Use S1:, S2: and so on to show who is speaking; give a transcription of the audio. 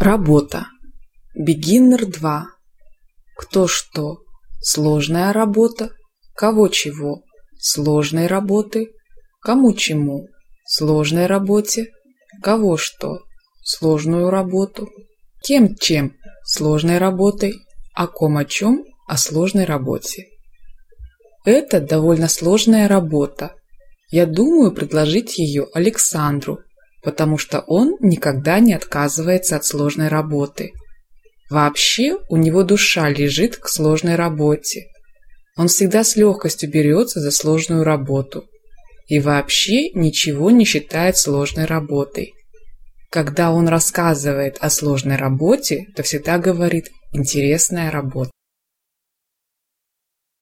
S1: Работа. Beginner 2. Кто что? Сложная работа. Кого чего? Сложной работы. Кому чему? Сложной работе. Кого что? Сложную работу. Кем чем? Сложной работой. О ком о чем? О сложной работе. Это довольно сложная работа. Я думаю предложить ее Александру, потому что он никогда не отказывается от сложной работы. Вообще у него душа лежит к сложной работе. Он всегда с легкостью берется за сложную работу и вообще ничего не считает сложной работой. Когда он рассказывает о сложной работе, то всегда говорит «интересная работа».